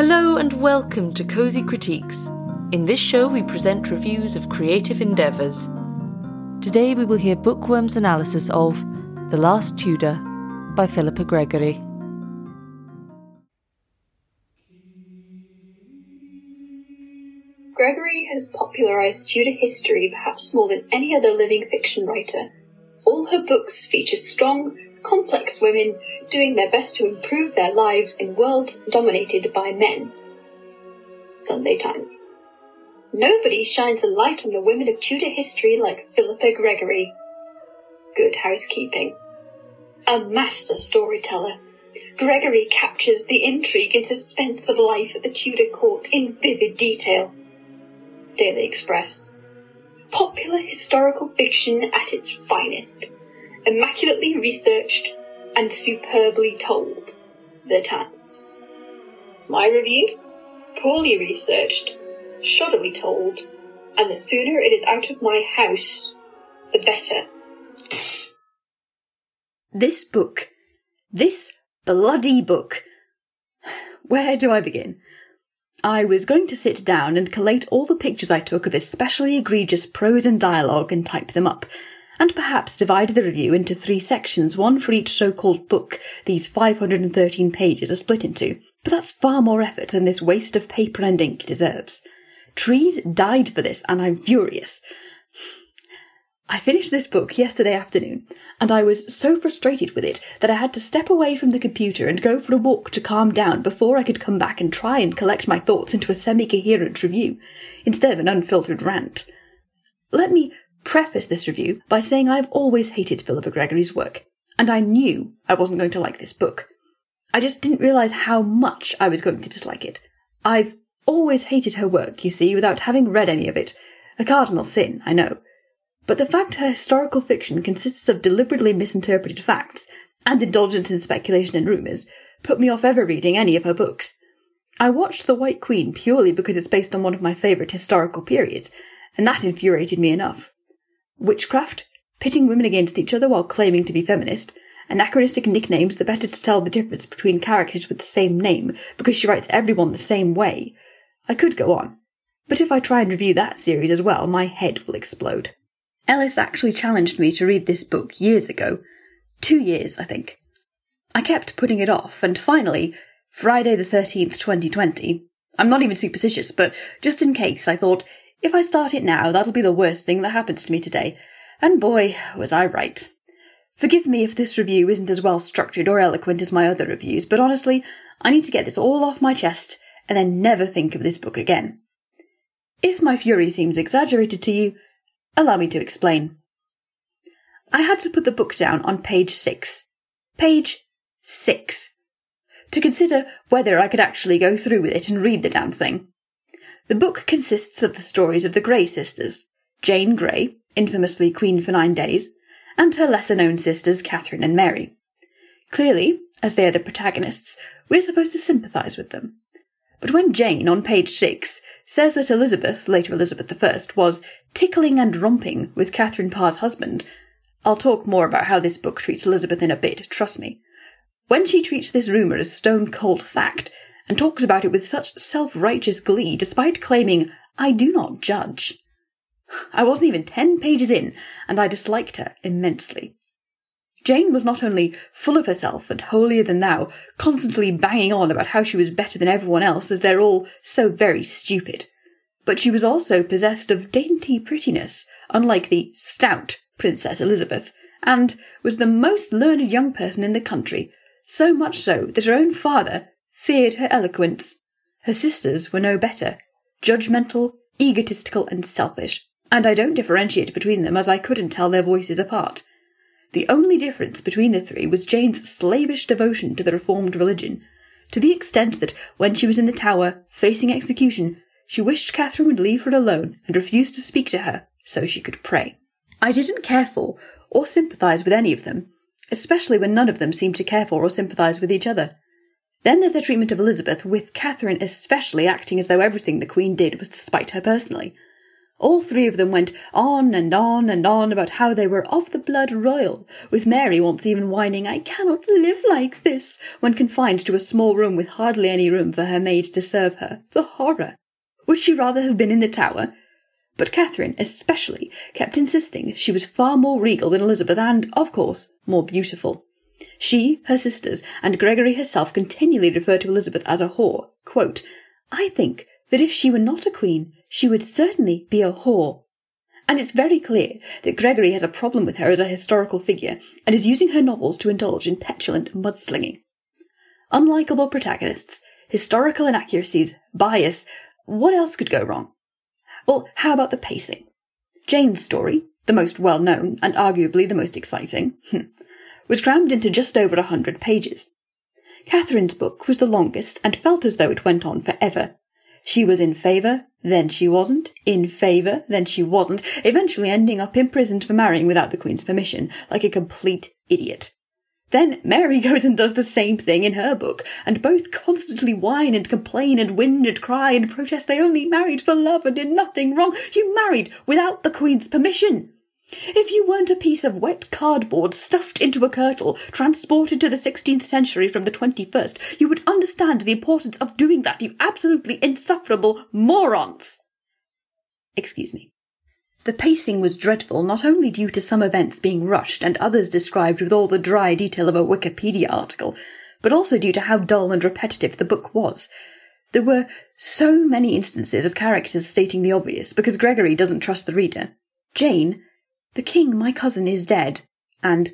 Hello and welcome to Cozy Critiques. In this show, we present reviews of creative endeavours. Today, we will hear Bookworm's analysis of The Last Tudor by Philippa Gregory. Gregory has popularised Tudor history perhaps more than any other living fiction writer. All her books feature strong, complex women doing their best to improve their lives in worlds dominated by men. Sunday Times. Nobody shines a light on the women of Tudor history like Philippa Gregory. Good housekeeping. A master storyteller, Gregory captures the intrigue and suspense of life at the Tudor court in vivid detail. Daily Express. Popular historical fiction at its finest. Immaculately researched and superbly told. The Times. My review? Poorly researched, shoddily told, and the sooner it is out of my house, the better. This book. This bloody book. Where do I begin? I was going to sit down and collate all the pictures I took of this specially egregious prose and dialogue and type them up, and perhaps divide the review into three sections, one for each so-called book these 513 pages are split into. But that's far more effort than this waste of paper and ink deserves. Trees died for this, and I'm furious. I finished this book yesterday afternoon, and I was so frustrated with it that I had to step away from the computer and go for a walk to calm down before I could come back and try and collect my thoughts into a semi coherent review, instead of an unfiltered rant. Let me preface this review by saying I've always hated Philippa Gregory's work, and I knew I wasn't going to like this book. I just didn't realise how much I was going to dislike it. I've always hated her work, you see, without having read any of it. A cardinal sin, I know. But the fact her historical fiction consists of deliberately misinterpreted facts and indulgence in speculation and rumours put me off ever reading any of her books. I watched The White Queen purely because it's based on one of my favourite historical periods, and that infuriated me enough. Witchcraft, pitting women against each other while claiming to be feminist, anachronistic nicknames the better to tell the difference between characters with the same name because she writes everyone the same way. I could go on, but if I try and review that series as well, my head will explode. Ellis actually challenged me to read this book years ago. Two years, I think. I kept putting it off, and finally, Friday the 13th, 2020, I'm not even superstitious, but just in case, I thought, if I start it now, that'll be the worst thing that happens to me today. And boy, was I right. Forgive me if this review isn't as well structured or eloquent as my other reviews, but honestly, I need to get this all off my chest and then never think of this book again. If my fury seems exaggerated to you, Allow me to explain. I had to put the book down on page six. Page six. To consider whether I could actually go through with it and read the damn thing. The book consists of the stories of the Grey sisters, Jane Grey, infamously Queen for Nine Days, and her lesser known sisters Catherine and Mary. Clearly, as they are the protagonists, we're supposed to sympathise with them. But when Jane, on page six, says that Elizabeth, later Elizabeth I, was tickling and romping with Catherine Parr's husband. I'll talk more about how this book treats Elizabeth in a bit, trust me. When she treats this rumour as stone cold fact, and talks about it with such self righteous glee, despite claiming, I do not judge. I wasn't even ten pages in, and I disliked her immensely. Jane was not only full of herself and holier than thou, constantly banging on about how she was better than everyone else, as they're all so very stupid, but she was also possessed of dainty prettiness, unlike the stout Princess Elizabeth, and was the most learned young person in the country, so much so that her own father feared her eloquence. Her sisters were no better, judgmental, egotistical, and selfish, and I don't differentiate between them as I couldn't tell their voices apart. The only difference between the three was Jane's slavish devotion to the reformed religion, to the extent that when she was in the tower, facing execution, she wished Catherine would leave her alone and refused to speak to her so she could pray. I didn't care for or sympathise with any of them, especially when none of them seemed to care for or sympathise with each other. Then there's the treatment of Elizabeth, with Catherine especially acting as though everything the Queen did was to spite her personally. All three of them went on and on and on about how they were of the blood royal, with Mary once even whining, I cannot live like this, when confined to a small room with hardly any room for her maid to serve her. The horror! Would she rather have been in the tower? But Catherine, especially, kept insisting she was far more regal than Elizabeth and, of course, more beautiful. She, her sisters, and Gregory herself continually refer to Elizabeth as a whore. Quote, I think that if she were not a queen, she would certainly be a whore. And it's very clear that Gregory has a problem with her as a historical figure and is using her novels to indulge in petulant mudslinging. Unlikable protagonists, historical inaccuracies, bias, what else could go wrong? Well, how about the pacing? Jane's story, the most well known and arguably the most exciting, hmm, was crammed into just over a hundred pages. Catherine's book was the longest and felt as though it went on forever, she was in favour, then she wasn't, in favour, then she wasn't, eventually ending up imprisoned for marrying without the Queen's permission, like a complete idiot. Then Mary goes and does the same thing in her book, and both constantly whine and complain and whinge and cry and protest they only married for love and did nothing wrong. You married without the Queen's permission. If you weren't a piece of wet cardboard stuffed into a kirtle, transported to the 16th century from the 21st, you would understand the importance of doing that, you absolutely insufferable morons! Excuse me. The pacing was dreadful not only due to some events being rushed and others described with all the dry detail of a Wikipedia article, but also due to how dull and repetitive the book was. There were so many instances of characters stating the obvious because Gregory doesn't trust the reader. Jane, the king, my cousin, is dead, and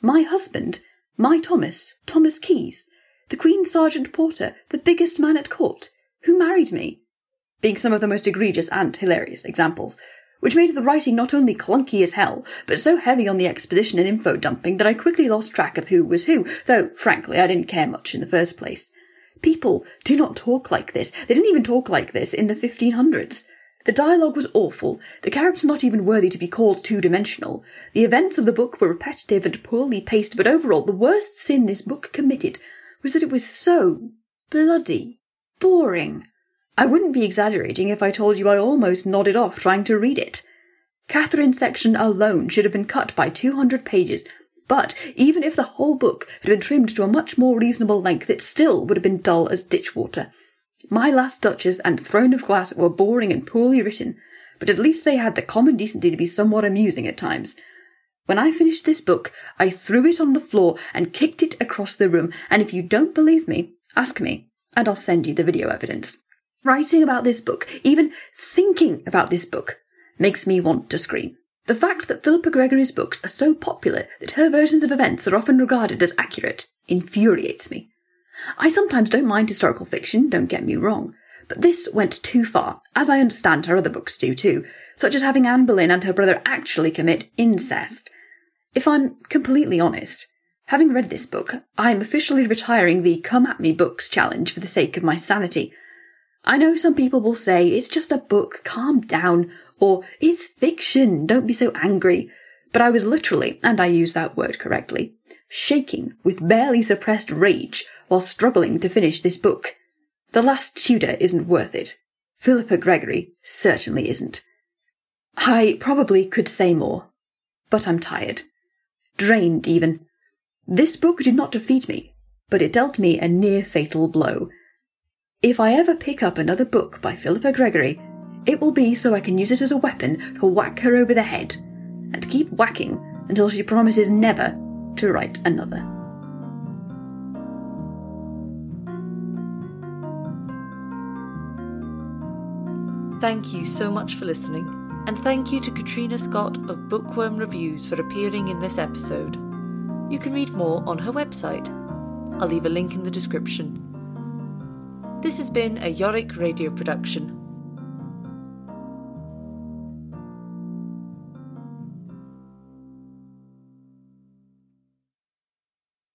my husband, my Thomas, Thomas Keys, the Queen's Sergeant Porter, the biggest man at court, who married me, being some of the most egregious and hilarious examples, which made the writing not only clunky as hell, but so heavy on the exposition and info dumping that I quickly lost track of who was who, though, frankly, I didn't care much in the first place. People do not talk like this. They didn't even talk like this in the 1500s. The dialogue was awful, the characters not even worthy to be called two dimensional. The events of the book were repetitive and poorly paced, but overall, the worst sin this book committed was that it was so bloody boring. I wouldn't be exaggerating if I told you I almost nodded off trying to read it. Catherine's section alone should have been cut by 200 pages, but even if the whole book had been trimmed to a much more reasonable length, it still would have been dull as ditch water. My Last Duchess and Throne of Glass were boring and poorly written, but at least they had the common decency to be somewhat amusing at times. When I finished this book, I threw it on the floor and kicked it across the room, and if you don't believe me, ask me, and I'll send you the video evidence. Writing about this book, even thinking about this book, makes me want to scream. The fact that Philippa Gregory's books are so popular that her versions of events are often regarded as accurate infuriates me. I sometimes don't mind historical fiction, don't get me wrong, but this went too far, as I understand her other books do too, such as having Anne Boleyn and her brother actually commit incest. If I'm completely honest, having read this book, I am officially retiring the Come At Me books challenge for the sake of my sanity. I know some people will say, it's just a book, calm down, or it's fiction, don't be so angry. But I was literally, and I use that word correctly, shaking with barely suppressed rage while struggling to finish this book. The Last Tudor isn't worth it. Philippa Gregory certainly isn't. I probably could say more, but I'm tired. Drained, even. This book did not defeat me, but it dealt me a near fatal blow. If I ever pick up another book by Philippa Gregory, it will be so I can use it as a weapon to whack her over the head, and keep whacking until she promises never to write another. Thank you so much for listening, and thank you to Katrina Scott of Bookworm Reviews for appearing in this episode. You can read more on her website. I'll leave a link in the description. This has been a Yorick radio production